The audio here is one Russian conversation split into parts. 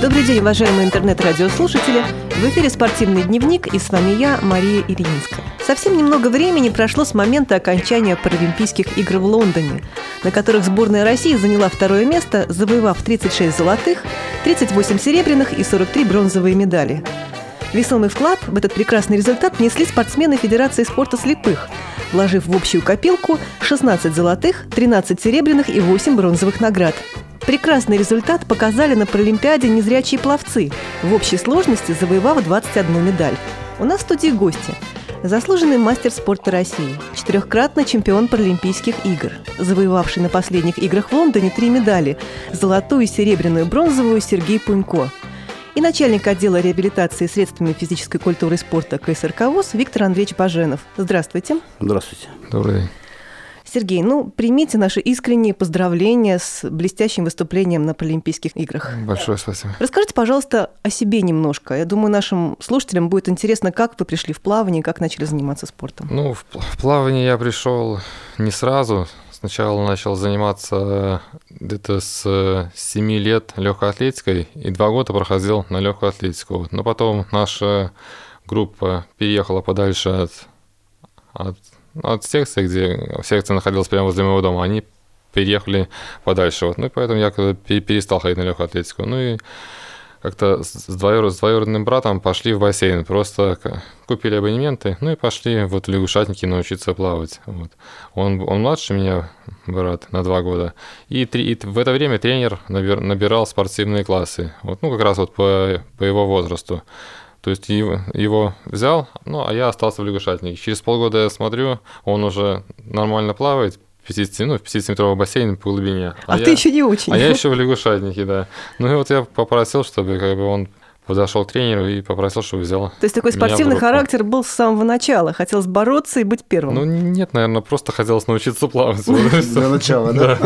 Добрый день, уважаемые интернет-радиослушатели. В эфире «Спортивный дневник» и с вами я, Мария Ильинская. Совсем немного времени прошло с момента окончания Паралимпийских игр в Лондоне, на которых сборная России заняла второе место, завоевав 36 золотых, 38 серебряных и 43 бронзовые медали. Весомый вклад в этот прекрасный результат внесли спортсмены Федерации спорта слепых, вложив в общую копилку 16 золотых, 13 серебряных и 8 бронзовых наград – Прекрасный результат показали на Паралимпиаде незрячие пловцы, в общей сложности завоевав 21 медаль. У нас в студии гости. Заслуженный мастер спорта России, четырехкратный чемпион Паралимпийских игр, завоевавший на последних играх в Лондоне три медали – золотую, серебряную, бронзовую Сергей Пунько и начальник отдела реабилитации средствами физической культуры и спорта КСРК ВОЗ Виктор Андреевич Баженов. Здравствуйте. Здравствуйте. Добрый день. Сергей, ну, примите наши искренние поздравления с блестящим выступлением на Паралимпийских играх. Большое спасибо. Расскажите, пожалуйста, о себе немножко. Я думаю, нашим слушателям будет интересно, как вы пришли в плавание, как начали заниматься спортом. Ну, в плавание я пришел не сразу. Сначала начал заниматься где-то с 7 лет легкой атлетикой и два года проходил на легкую атлетику. Но потом наша группа переехала подальше от, от от секции, где секция находилась прямо возле моего дома, они переехали подальше. Вот. Ну и поэтому я перестал ходить на легкую атлетику. Ну и как-то с, двоюрод, с двоюродным братом пошли в бассейн. Просто купили абонементы, ну и пошли вот лягушатники научиться плавать. Вот. Он, он младше меня, брат, на два года. И, три, и в это время тренер набирал спортивные классы. Вот, ну, как раз вот по, по его возрасту. То есть его, его взял, ну, а я остался в лягушатнике. Через полгода я смотрю, он уже нормально плавает, 50, ну, в 50-метровом бассейне по глубине. А, а ты я, еще не очень. А я еще в лягушатнике, да. Ну и вот я попросил, чтобы как бы он подошел к тренеру и попросил, чтобы взял. То есть такой спортивный характер был с самого начала, хотелось бороться и быть первым. Ну нет, наверное, просто хотелось научиться плавать. Для начала, да.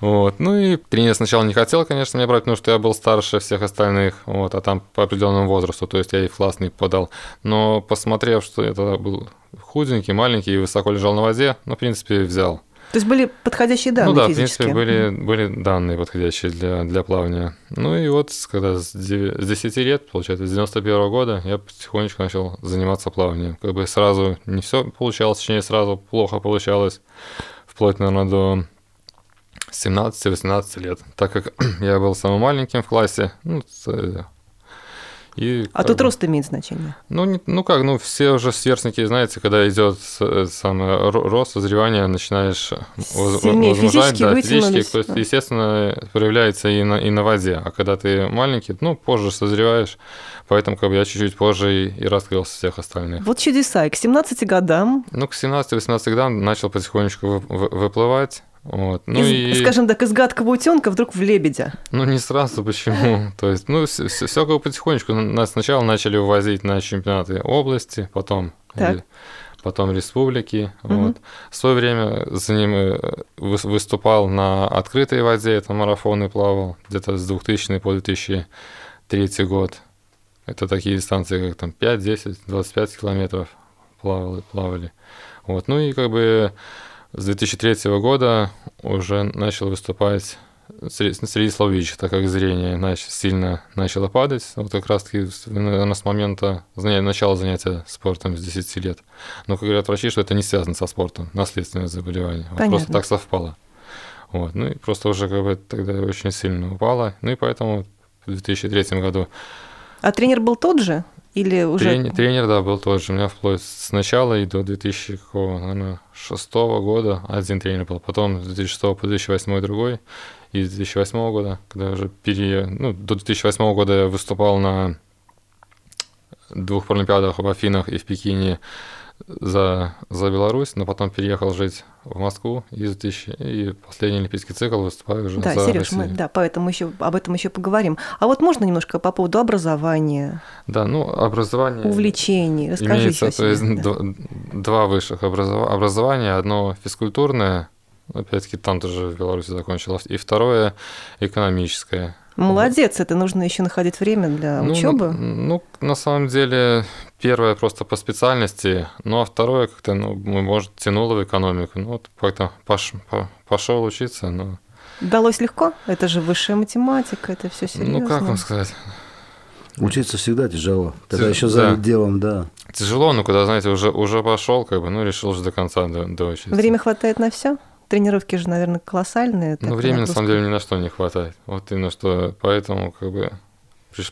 Вот. Ну и тренер сначала не хотел, конечно, меня брать, потому что я был старше всех остальных, вот, а там по определенному возрасту, то есть я и в класс не подал. Но посмотрев, что я тогда был худенький, маленький и высоко лежал на воде, ну, в принципе, взял. То есть были подходящие данные Ну да, физические. в принципе, были, были данные подходящие для, для плавания. Ну и вот, когда с 10 лет, получается, с 91 -го года, я потихонечку начал заниматься плаванием. Как бы сразу не все получалось, точнее, сразу плохо получалось, вплоть, наверное, до 17-18 лет, так как я был самым маленьким в классе, ну, и, а тут бы, рост имеет значение? Ну, не, ну как, ну все уже сверстники, знаете, когда идет э, самое рост, созревание, начинаешь Сильнее возмужать, да, физически, то есть, да. естественно, проявляется и на, и на воде. А когда ты маленький, ну, позже созреваешь, поэтому как бы я чуть-чуть позже и, и раскрылся всех остальных. Вот чудеса. И к 17 годам? Ну, к 17-18 годам начал потихонечку выплывать. Вот. Ну из, и... Скажем так, из гадкого утенка вдруг в лебедя. Ну, не сразу, почему? То есть, ну, все, все как бы потихонечку. Нас сначала начали увозить на чемпионаты области, потом, так. потом республики. Угу. Вот. В свое время за ним э, выступал на открытой воде, это марафоны плавал, где-то с 2000 по 2003 год. Это такие дистанции, как там 5, 10, 25 километров плавали. плавали. Вот. Ну и как бы с 2003 года уже начал выступать среди, слабовидящих, так как зрение нач, сильно начало падать. Вот как раз-таки наверное, с момента занятия, начала занятия спортом с 10 лет. Но, как говорят врачи, что это не связано со спортом, наследственное заболевание. Вот просто так совпало. Вот. Ну и просто уже как бы тогда очень сильно упало. Ну и поэтому в 2003 году... А тренер был тот же? Или уже... Тренер, тренер, да, был тоже. У меня вплоть с начала и до 2006 года один тренер был. Потом с 2006 по 2008 другой. И с 2008 года, когда уже пере... Ну, до 2008 года я выступал на двух Паралимпиадах в Афинах и в Пекине за, за Беларусь, но потом переехал жить в Москву и, 2000, и последний олимпийский цикл выступаю уже да, за Сереж, Россию. мы, да, поэтому еще об этом еще поговорим. А вот можно немножко по поводу образования? Да, ну образование. Увлечений. Расскажи имеется, то есть да. два высших образов... образования, одно физкультурное, опять-таки там тоже в Беларуси закончил, и второе экономическое. Молодец, это нужно еще находить время для ну, учебы. Ну, ну, на самом деле, первое просто по специальности, ну а второе как-то, ну, может, тянуло в экономику. Ну, вот как-то пош, по, пошел учиться, но Далось легко? Это же высшая математика, это все серьезно. Ну, как вам сказать? Учиться всегда тяжело. Когда Тяж- еще да. занят делом, да. Тяжело, но когда, знаете, уже, уже пошел, как бы, ну, решил же до конца до, доучиться. Время хватает на все? Тренировки же, наверное, колоссальные. Ну, времени, на нагрузка. самом деле, ни на что не хватает. Вот именно что, поэтому, как бы,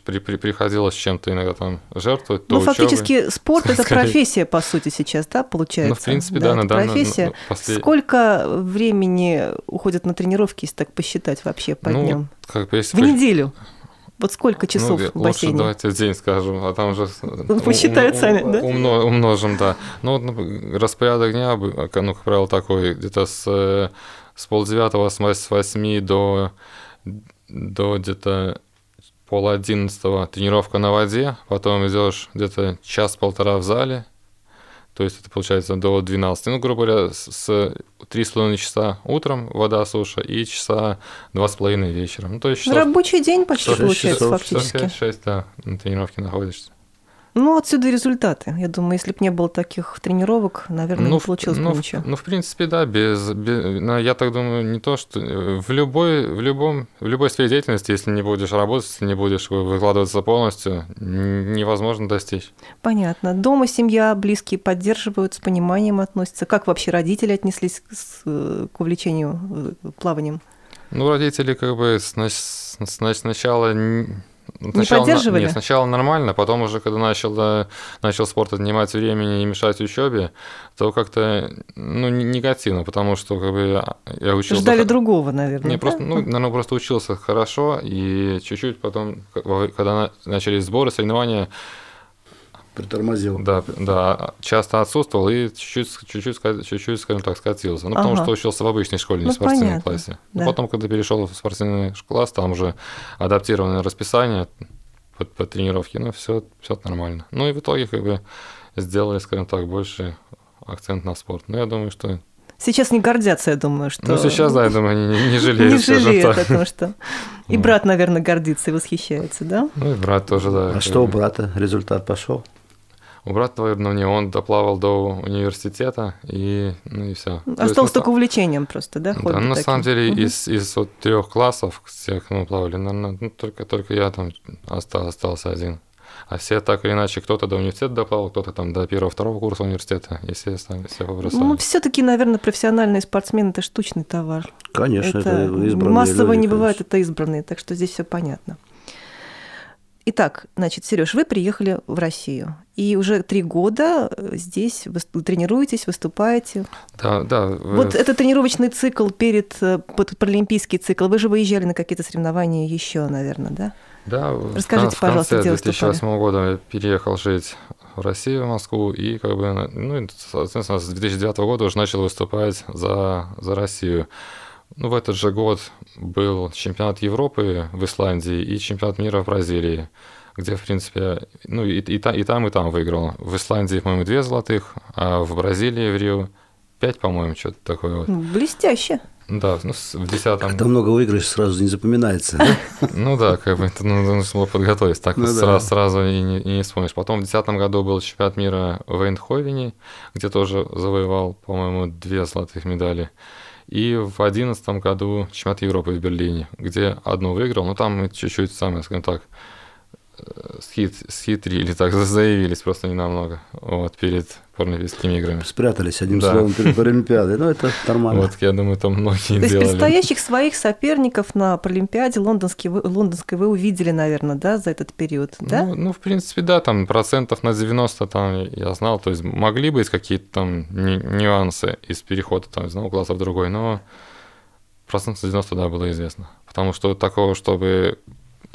при- при- приходилось чем-то иногда там жертвовать. Ну, фактически спорт это профессия, по сути, сейчас, да, получается? Ну, в принципе, да, на это данный профессия. ну, послед- Сколько времени уходит на тренировки, если так посчитать вообще по ну, днем? как бы, если В как- неделю? Вот сколько часов ну, в лучше бассейне? давайте в день скажем, а там уже... Ну, посчитают сами, да? Умно- умножим, да. Ну, вот ну, распорядок дня, а, ну, как правило, такой, где-то с, э, с полдевятого, с восьми до, до где-то пол одиннадцатого тренировка на воде, потом идешь где-то час-полтора в зале, то есть это получается до 12. Ну, грубо говоря, с, с 3,5 часа утром вода, суша, и часа 2,5 вечером. Ну, то есть часов Рабочий день почти Шесть получается часов, фактически. 5-6, да, на тренировке находишься. Ну, отсюда и результаты. Я думаю, если бы не было таких тренировок, наверное, не в- получилось ну, бы в- ничего. ну, в принципе, да, без, без- ну, я так думаю, не то, что э, в любой, в любом, в любой сфере деятельности, если не будешь работать, если не будешь вы- выкладываться полностью, невозможно достичь. Понятно. Дома семья, близкие поддерживают, с пониманием относятся. Как вообще родители отнеслись к, э, к увлечению э, плаванием? Ну, родители как бы сначала... н- сначала на- поддерживали? Нет, сначала нормально, потом уже, когда начал, да, начал спорт отнимать времени и мешать учебе, то как-то, ну, негативно, потому что, как бы, я учился... Ждали другого, наверное. Не, да? просто, ну, наверное, просто учился хорошо, и чуть-чуть потом, когда на- начались сборы, соревнования, Притормозил. да, да, часто отсутствовал и чуть-чуть, чуть-чуть, ска- чуть-чуть, скажем так, скатился. Ну, потому Ага. что учился в обычной школе, не Ну, в спортивном понятно, классе. да. Но потом, когда перешел в спортивный класс, там уже адаптированное расписание под, под тренировки, ну, все, все нормально. Ну, и в итоге, как бы, сделали, скажем так, больше акцент на спорт. Ну, я думаю, что... Сейчас не гордятся, я думаю, что... Ну, сейчас, да, я думаю, они не, не жалеют, не жалеют том, что... И брат, наверное, гордится и восхищается, да? Ну, и брат тоже, да. А что у брата? Результат пошел? У брата, наверное, не он доплавал до университета, и, ну, и все. Осталось только увлечением просто, да? Да, хобби ну, на таким? самом деле, Мгм. из, из вот трех классов, всех мы плавали, наверное, ну, только, только я там остался, остался один. А все так или иначе, кто-то до университета доплавал, кто-то там до первого-второго курса университета, и все, все побросали. Ну, все-таки, наверное, профессиональные спортсмены это штучный товар. Конечно, это, избранные массово люди, не бывает, конечно. это избранные, так что здесь все понятно. Итак, значит, Сереж, вы приехали в Россию, и уже три года э, здесь вы тренируетесь, выступаете. Да, да. вы- Вот это тренировочный цикл перед э, паралимпийский цикл. Вы же выезжали на какие-то соревнования еще, наверное, да? Да, Расскажите, в пожалуйста, где 2008 года я переехал жить в Россию, в Москву, и как бы, ну, соответственно, с 2009 года уже начал выступать за, за Россию. Ну, в этот же год был чемпионат Европы в Исландии и чемпионат мира в Бразилии, где, в принципе, ну, и, и, та- и там, и там выиграл. В Исландии, по-моему, две золотых, а в Бразилии, в Рио, пять, по-моему, что-то такое вот. Ну, Блестяще. Да, ну, в десятом... Когда много выиграешь, сразу не запоминается. Ну да, как бы это ну, нужно было подготовить, так Ну сразу, сразу и, не, вспомнишь. Потом в 2010 году был чемпионат мира в Эйндховене, где тоже завоевал, по-моему, две золотых медали. И в 2011 году чемпионат Европы в Берлине, где одну выиграл, но там мы чуть-чуть, самое, скажем так, схит, схитрили, так заявились просто ненамного, вот, перед Паралимпийскими играми. Спрятались, одним Да. словом, перед Олимпиадой. Ну, это нормально. Вот, я думаю, там многие То есть делали. предстоящих своих соперников на Паралимпиаде лондонской вы, лондонской вы увидели, наверное, да, за этот период, да? Ну, ну, в принципе, да, там процентов на 90 там я знал, то есть могли быть какие-то там нюансы из перехода там из одного класса в другой, но процентов на 90, да, было известно. Потому что такого, чтобы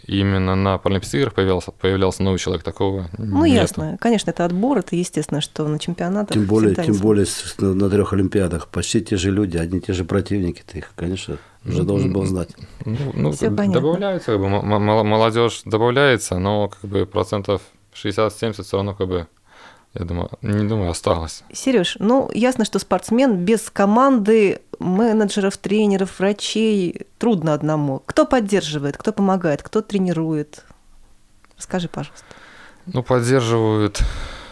именно на Паралимпийских играх появлялся, появлялся новый человек, такого Ну, нету. ясно. Конечно, это отбор, это естественно, что на чемпионатах... Тем более, тем не- более на, на трех Олимпиадах почти те же люди, одни и те же противники. Ты их, конечно, уже Ну, должен был знать. Ну, ну, Всё как бы понятно. добавляется, как бы, молодежь добавляется, но как бы процентов 60-70 все равно как бы, я думаю, не думаю, осталось. Сереж, ну, ясно, что спортсмен без команды менеджеров, тренеров, врачей трудно одному. Кто поддерживает, кто помогает, кто тренирует? Расскажи, пожалуйста. Ну, поддерживают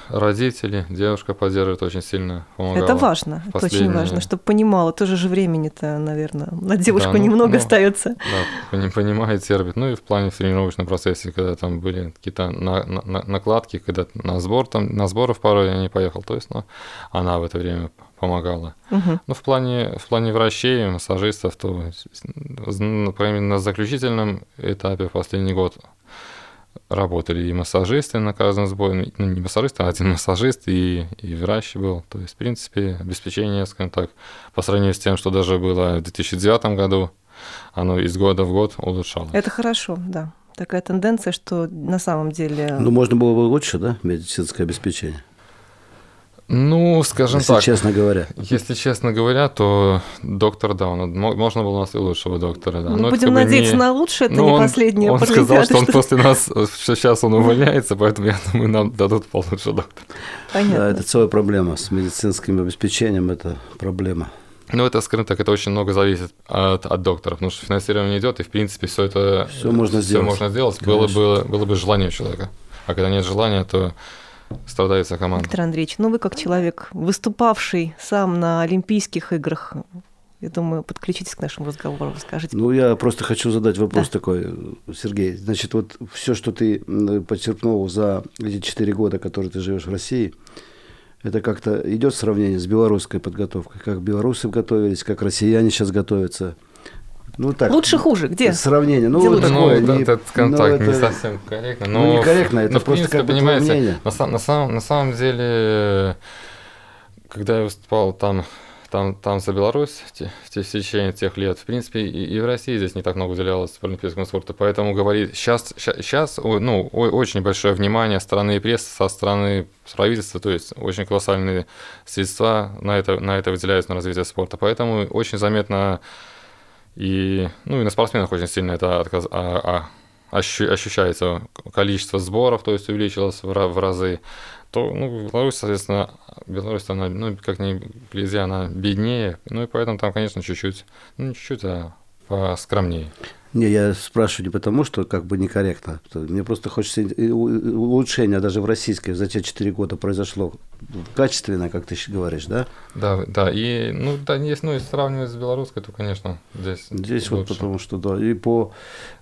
родители, девушка поддерживает очень сильно, помогала. Это важно, это очень важно, чтобы понимала, тоже же времени-то, наверное, на девушку ну, немного ну, остается. Да, пони- понимает, терпит. Ну и в плане в тренировочном процессе, когда там были какие-то на- на- на- накладки, когда на сбор там, на сборов порой я не поехал, то есть, ну, она в это время помогала. Мгм. Ну, в плане, в плане врачей, массажистов, то, например, на заключительном этапе в последний год работали и массажисты на каждом сборе, ну, не массажисты, а один массажист и, и врач был. То есть, в принципе, обеспечение, скажем так, по сравнению с тем, что даже было в 2009 году, оно из года в год улучшалось. Это хорошо, да. Такая тенденция, что на самом деле... Ну, можно было бы лучше, да, медицинское обеспечение? Ну, скажем Если так, честно говоря. если честно говоря, то доктор, да, он, мо- можно было у нас и лучшего доктора, да. ну, Но это будем как бы надеяться не- на лучшее, это Ну, не он, последнее Он сказал, что он что- после нас, что сейчас он увольняется, поэтому я думаю, нам дадут получше доктора. Понятно. Да, это целая проблема. С медицинским обеспечением это проблема. Ну, это, скажем так, это очень много зависит от, от доктора, потому что финансирование идет, и, в принципе, все это... Всё можно сделать. можно сделать, было Конечно. бы, было бы желание у человека. А когда нет желания, то страдает вся команда. Виктор Андреевич, ну вы как человек, выступавший сам на Олимпийских играх, я думаю, подключитесь к нашему разговору, расскажите. Ну, я просто хочу задать вопрос Да. такой, Сергей. Значит, вот все, что ты подчеркнул за эти четыре года, которые ты живешь в России, это как-то идет сравнение с белорусской подготовкой? Как белорусы готовились, как россияне сейчас готовятся? Ну, так. Лучше, хуже, где? Сравнение. Ну, Где вот такое. ну, не- это, скажем ну, так, не это- совсем корректно. ну, Но, некорректно, это но, в просто принципе, как понимаете, мнение. На, на, самом, на самом деле, когда я выступал там, там, там за Беларусь в, в те- в течение тех лет, в принципе, и, и в России здесь не так много уделялось паралимпийскому спорту, поэтому говорить, сейчас, сейчас ну, очень большое внимание стороны и прессы, со стороны правительства, то есть очень колоссальные средства на это, на это выделяются на развитие спорта, поэтому очень заметно и, ну, и на спортсменах очень сильно это отказ- а- а- ощу- ощущается количество сборов, то есть увеличилось в, в разы, то, ну, Беларусь, соответственно, Беларусь, она, ну, как ни гляди, она беднее, ну, и поэтому там, конечно, чуть-чуть, ну, не чуть-чуть, а поскромнее. Не, я спрашиваю не потому, что как бы некорректно. Мне просто хочется и- и у- и улучшение даже в российской за те четыре года произошло качественно, как ты говоришь, да? Да, да, и, ну, да, есть, ну, если сравнивать с белорусской, то, конечно, здесь Здесь вот лучше. потому что, да, и по...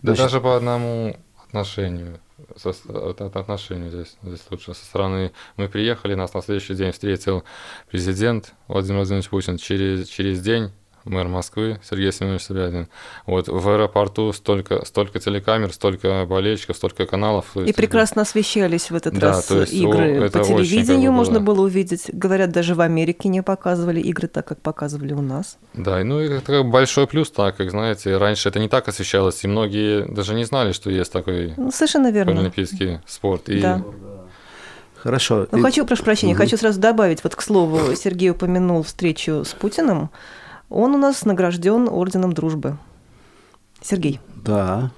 Да значит, даже по одному отношению, со, от отношению здесь, здесь лучше со стороны. Мы приехали, нас на следующий день встретил президент Владимир Владимирович Путин. Через, через день мэр Москвы Сергей Семенович Собянин. Вот в аэропорту столько, столько телекамер, столько болельщиков, столько каналов. И есть, прекрасно освещались в этот Да, раз то есть, игры о, по это очень телевидению как бы можно было. было увидеть. Говорят, даже в Америке не показывали игры так, как показывали у нас. Да, и ну и это большой плюс, так как, знаете, раньше это не так освещалось, и многие даже не знали, что есть такой Ну, совершенно верно. паралимпийский спорт. И Да. Хорошо. Ну, И- хочу, прошу прощения, Мгм. хочу сразу добавить, вот к слову, Сергей упомянул встречу с Путиным. Он у нас награжден орденом дружбы. Сергей. Да,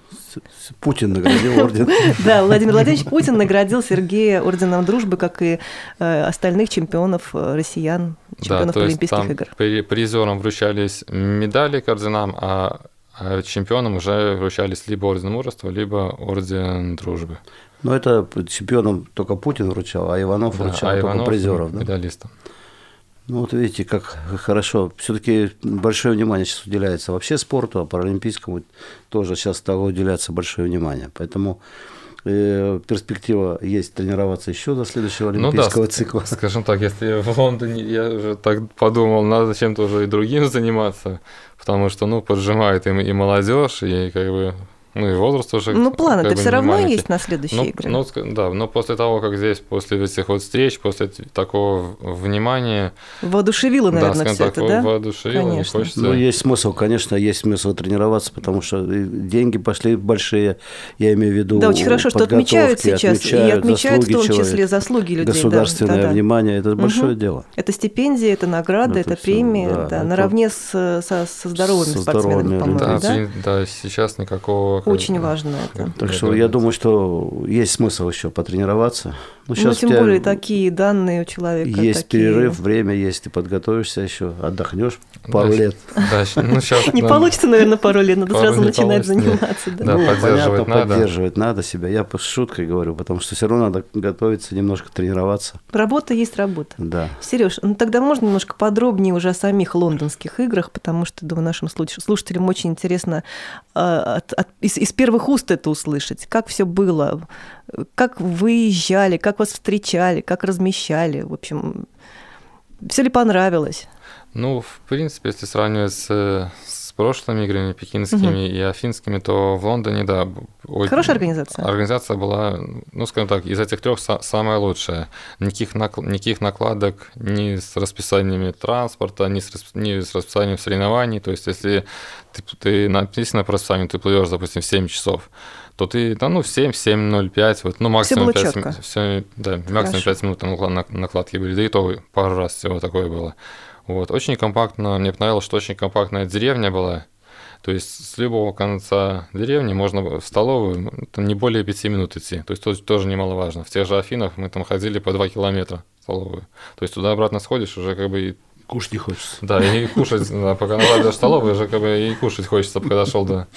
Путин наградил орден. Да, Владимир Владимирович Путин наградил Сергея орденом дружбы, как и э, остальных чемпионов э, россиян, чемпионов Олимпийских игр. при- призерам вручались медали к орденам, а, а чемпионам уже вручались либо орден мужества, либо орден дружбы. Но это чемпионом только Путин вручал, а Иванов Да, вручал а только Иванов призеров. Да? медалистам. Ну вот видите, как хорошо. Все-таки большое внимание сейчас уделяется вообще спорту, а паралимпийскому тоже сейчас стало уделяться большое внимание. Поэтому э, перспектива есть тренироваться еще до следующего Ну да, олимпийского цикла. Скажем так, если в Лондоне я уже так подумал, надо чем-то уже и другим заниматься, потому что, ну, поджимает им и молодежь, и как бы, ну, и возраст уже. Ну, планы-то все равно маленький. есть на следующие Ну, игры. ну, да, но после того, как здесь, после этих вот встреч, после такого внимания, Воодушевило, да, наверное, скажем все так, это, да? воодушевило, не Конечно. хочется. Ну, есть смысл, конечно, есть смысл тренироваться, потому что и деньги пошли большие, я имею в виду Да, очень хорошо, что отмечают сейчас, и отмечают в том числе человека, заслуги людей. да, Государственное да-да. внимание, это Мгм. большое дело. Это стипендии, это награды, Это это, премии, да, да, это- наравне с, со, со здоровыми со спортсменами, здоровыми, по-моему, Да, да? да, сейчас никакого Очень важно это. Так что я думаю, что есть смысл еще потренироваться. Ну, ну тем более такие данные у человека. Есть такие... перерыв, время есть, ты подготовишься еще, отдохнешь пару да, лет. Да, ну, сейчас, не получится, наверное, пару лет, надо сразу начинать заниматься. Да, ну, поддерживать понятно, надо. поддерживать надо себя. Я по шуткой говорю, потому что все равно надо готовиться, немножко тренироваться. Работа есть работа. Да. Сереж, ну тогда можно немножко подробнее уже о самих лондонских играх, потому что, думаю, нашим слушателям очень интересно а, от, от, из, из первых уст это услышать. Как все было? Как выезжали, как вас встречали, как размещали? В общем, все ли понравилось? Ну, в принципе, если сравнивать с, с прошлыми играми пекинскими угу. и афинскими, то в Лондоне, да. Хорошая организация. Организация была, ну, скажем так, из этих трех самая лучшая. Никаких, нак, никаких накладок ни с расписаниями транспорта, ни с, ни с расписанием соревнований. То есть, если ты, ты написано по расписанию, ты плывешь, допустим, в 7 часов, то ты, да, ну, в 7, 7.05, вот, ну, максимум все 5 минут. Все, да, максимум 5 минут накладки были, да и то пару раз всего такое было. Вот, очень компактно, мне понравилось, что очень компактная деревня была. То есть с любого конца деревни можно в столовую там не более пяти минут идти. То есть тоже, тоже немаловажно. В тех же Афинах мы там ходили по два километра в столовую. То есть туда-обратно сходишь, уже как бы Кушать не хочется. Да, и кушать, да, пока наладишь до столовой, уже как бы и кушать хочется, пока дошел до,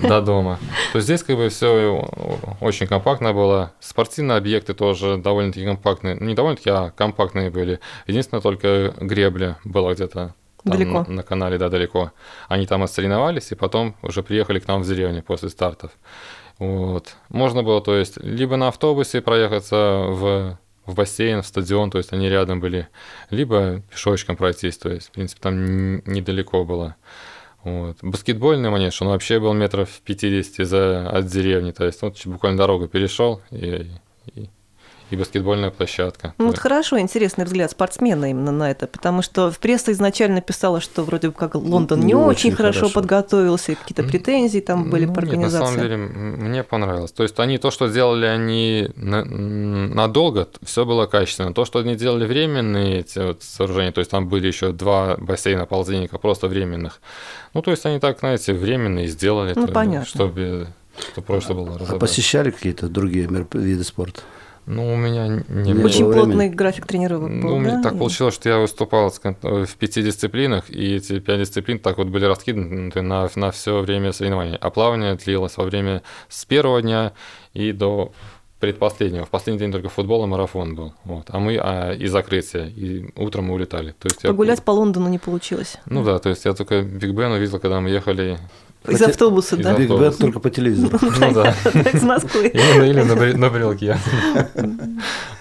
до дома. То есть здесь как бы все очень компактно было. Спортивные объекты тоже довольно-таки компактные. Не довольно-таки, а компактные были. Единственное, только гребля была где-то далеко. На, на канале, да, далеко. Они там отсоревновались, и потом уже приехали к нам в деревню после стартов. Вот. Можно было, то есть, либо на автобусе проехаться в в бассейн, в стадион, то есть они рядом были, либо пешочком пройтись, то есть, в принципе, там недалеко было. Вот. Баскетбольный манеж, он вообще был метров 50 за, от деревни, то есть вот буквально дорогу перешел и, и, и баскетбольная площадка. Ну вот хорошо, интересный взгляд спортсмена именно на это, потому что в пресса изначально писала, что вроде бы как Лондон не, не очень, очень хорошо, хорошо подготовился, и какие-то претензии там были ну, по организации. Нет, на самом деле мне понравилось. То есть они то, что делали они надолго, все было качественно. То, что они делали временные эти вот сооружения, то есть там были еще два бассейна полтинника просто временных. Ну то есть они так, знаете, временные сделали, ну, то, понятно. чтобы чтобы просто было А посещали какие-то другие виды спорта? Ну, у меня не было. Очень плотный график тренировок был, Ну, да? так получилось, что я выступал в пяти дисциплинах, и эти пять дисциплин так вот были раскинуты на, на все время соревнований. А плавание длилось во время с первого дня и до предпоследнего. В последний день только футбол и марафон был. Вот. А мы а, и закрытие, и утром мы улетали. То есть Погулять я... по Лондону не получилось. Ну да, то есть я только Биг Бен увидел, когда мы ехали из автобуса, да? Биг Бен только по телевизору. Ну да. Из Москвы. Или на брелке.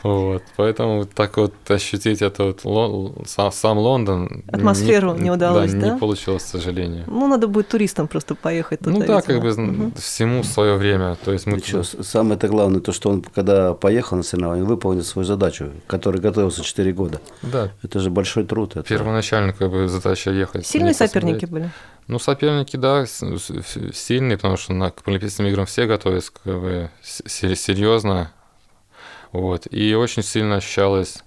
Вот. Поэтому так вот ощутить это вот сам Лондон. Атмосферу не удалось, да? не получилось, к сожалению. Ну, надо будет туристам просто поехать туда. Ну да, как бы всему свое время. То есть мы... Самое-то главное, то, что он, когда поехал на соревнования, выполнил свою задачу, которой готовился 4 года. Да. Это же большой труд. Первоначально как бы задача ехать. Сильные соперники были? Ну, соперники, да, сильные, потому что на, к Олимпийским играм все готовятся как бы, серьезно. Вот. И очень сильно ощущалось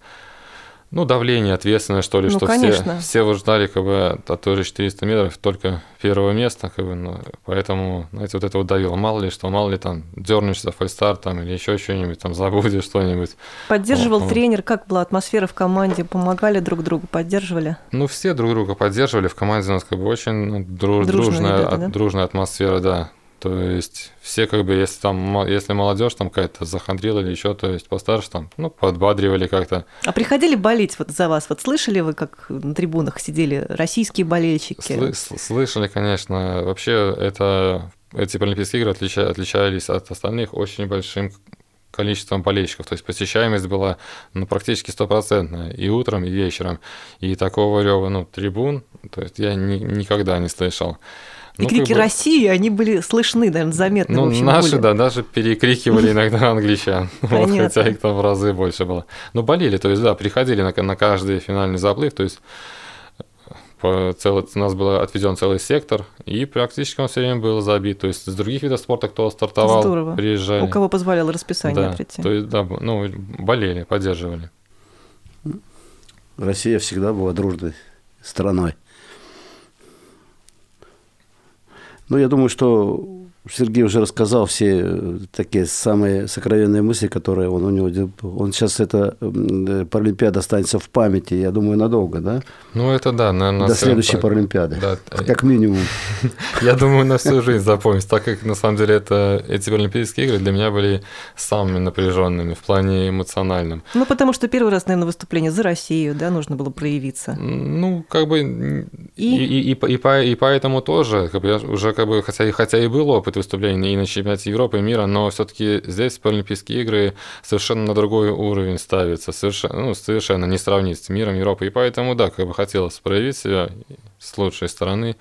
ну, давление ответственное, что ли, ну, что конечно. все, все ждали как бы от той же 400 метров только первого места, как бы, ну, поэтому, знаете, вот это вот давило. Мало ли что, мало ли там дернешься, фальстарт там или еще что-нибудь, там забудешь что-нибудь. Поддерживал вот, тренер, как была атмосфера в команде, помогали друг другу, поддерживали? Ну, все друг друга поддерживали, в команде у нас как бы очень ну, друж, дружная, ребята, да? дружная атмосфера, да. То есть все как бы, если там, если молодежь там какая-то захандрила или еще, то есть постарше там, ну, подбадривали как-то. А приходили болеть вот за вас? Вот слышали вы, как на трибунах сидели российские болельщики? Сл- слышали, конечно. Вообще это эти Олимпийские игры отлича- отличались от остальных очень большим количеством болельщиков. То есть посещаемость была ну, практически стопроцентная и утром, и вечером. И такого рева, ну, трибун, то есть я ни- никогда не слышал. И ну, крики как бы... России, они были слышны, наверное, заметны. Ну, общем, наши, были. да, даже перекрикивали иногда англичан. Вот, хотя их там в разы больше было. Но болели, то есть, да, приходили на, на каждый финальный заплыв, то есть по целый, у нас был отведен целый сектор, и практически он все время был забит. То есть с других видов спорта, кто стартовал, Здорово. приезжали. У кого позволяло расписание да, прийти. То есть, да, ну, болели, поддерживали. Россия всегда была дружной страной. Ну, я думаю, что Сергей уже рассказал все э, такие самые сокровенные мысли, которые он у него... Он сейчас это э, Паралимпиада останется в памяти, я думаю, надолго, да? Ну, это да, наверное. До следующей так. Паралимпиады, да. как минимум. Я думаю, на всю жизнь запомнить, так как на самом деле это, эти Паралимпийские игры для меня были самыми напряженными в плане эмоциональном. Ну, потому что первый раз, наверное, выступление за Россию, да, нужно было проявиться. Ну, как бы и, и, и, и, и, и поэтому тоже, как бы я уже как бы, хотя, хотя и был опыт выступлений и на чемпионате Европы и мира, но все-таки здесь Паралимпийские игры совершенно на другой уровень ставятся, совершенно, ну, совершенно не сравнить с миром Европы. И поэтому, да, как бы хотелось проявить себя с лучшей стороны.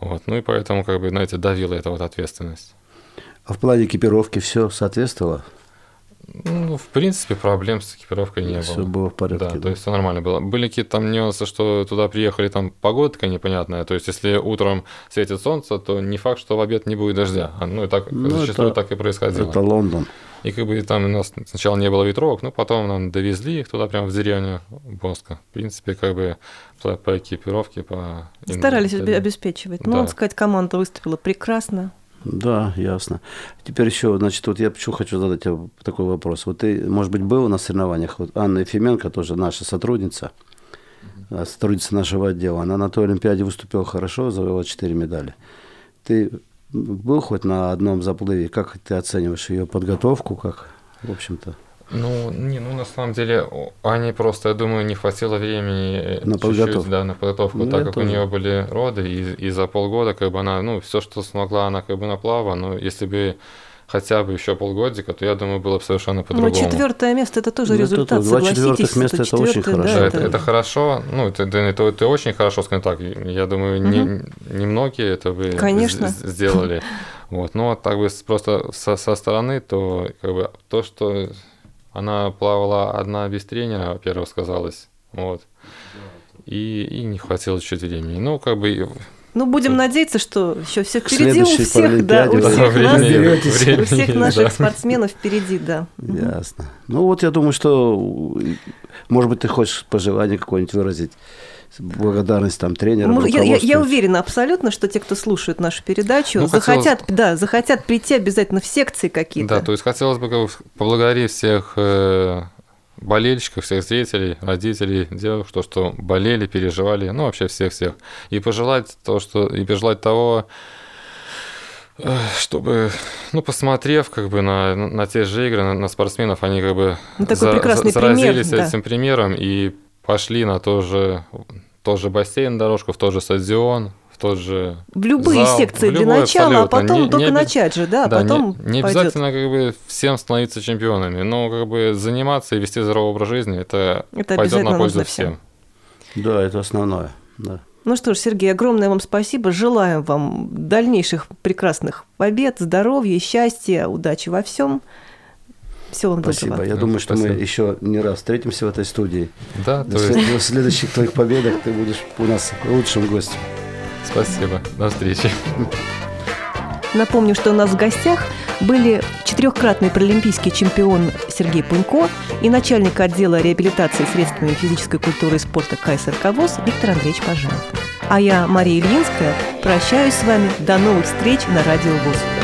Вот. Ну и поэтому, как бы, знаете, давила эта вот ответственность. А в плане экипировки все соответствовало? Ну, в принципе, проблем с экипировкой не все было. Все было в порядке. Да, да, то есть все нормально было. Были какие-то там нюансы, что туда приехали, там погодка непонятная. То есть, если утром светит солнце, то не факт, что в обед не будет дождя. Ну, и так ну, зачастую это, так и происходило. Это Лондон. И как бы там у нас сначала не было ветровок, но потом нам довезли их туда прямо в деревню Боска. В принципе, как бы по, по экипировке, по... Старались обеспечивать. Ну, да. Ну, сказать, команда выступила прекрасно. Да, ясно. Теперь еще, значит, вот я почему хочу задать тебе такой вопрос. Вот ты, может быть, был на соревнованиях, вот Анна Ефименко, тоже наша сотрудница, mm-hmm. сотрудница нашего отдела, она на той Олимпиаде выступила хорошо, завоевала 4 медали. Ты был хоть на одном заплыве? Как ты оцениваешь ее подготовку, как, в общем-то? Ну, не, ну на самом деле, Ане просто, я думаю, не хватило времени э, на подготовку, да, на подготовку, ну, так как тоже. у нее были роды, и, и за полгода, как бы она, ну, все, что смогла, она как бы наплава, но если бы хотя бы еще полгодика, то я думаю, было бы совершенно ну, по-другому. Но четвертое место это тоже ну, результат. Это, два четвертых места это очень хорошо. Да, это, это хорошо. Ну, это, это, это, это очень хорошо, скажем так. Я думаю, угу. не, не многие это бы Конечно. сделали. Вот. Но так бы просто со, со стороны, то как бы то, что она плавала одна без тренера, во-первых, сказалось. Вот. И, и не хватило чуть времени. Ну, как бы ну, будем надеяться, что еще все впереди у всех, да, у всех, нас, у всех наших да. спортсменов впереди, да. Ясно. Ну, вот я думаю, что, может быть, ты хочешь пожелание какое-нибудь выразить благодарность там тренерам. Я, я, я уверена абсолютно, что те, кто слушает нашу передачу, ну, захотят, хотелось... да, захотят прийти обязательно в секции какие-то. Да, то есть хотелось бы поблагодарить всех э, болельщиков, всех зрителей, родителей, девушек, что, что болели, переживали, ну вообще всех-всех. И пожелать то, что и пожелать того, э, чтобы, ну, посмотрев как бы на, на те же игры, на, на спортсменов, они как бы ну, за, за, заразились пример, этим примером и пошли на то же, тот же бассейн, дорожку, в тот же стадион, в тот же В любые зал, секции в для начала, а потом не, только не начать же, да, а да потом Не, не обязательно как бы всем становиться чемпионами, но как бы заниматься и вести здоровый образ жизни, это, это пойдет на пользу всем. всем. Да, это основное, да. Ну что ж, Сергей, огромное вам спасибо. Желаем вам дальнейших прекрасных побед, здоровья, счастья, удачи во всем. Всего вам Спасибо. доброго. Я думаю, что Спасибо. мы еще не раз встретимся в этой студии. Да, то есть... В следующих твоих победах ты будешь у нас лучшим гостем. Спасибо. До встречи. Напомню, что у нас в гостях были четырехкратный паралимпийский чемпион Сергей Пунько и начальник отдела реабилитации средствами физической культуры и спорта КСРК ВОЗ Виктор Андреевич Пожаров. А я, Мария Ильинская, прощаюсь с вами. До новых встреч на Радио ВОЗ.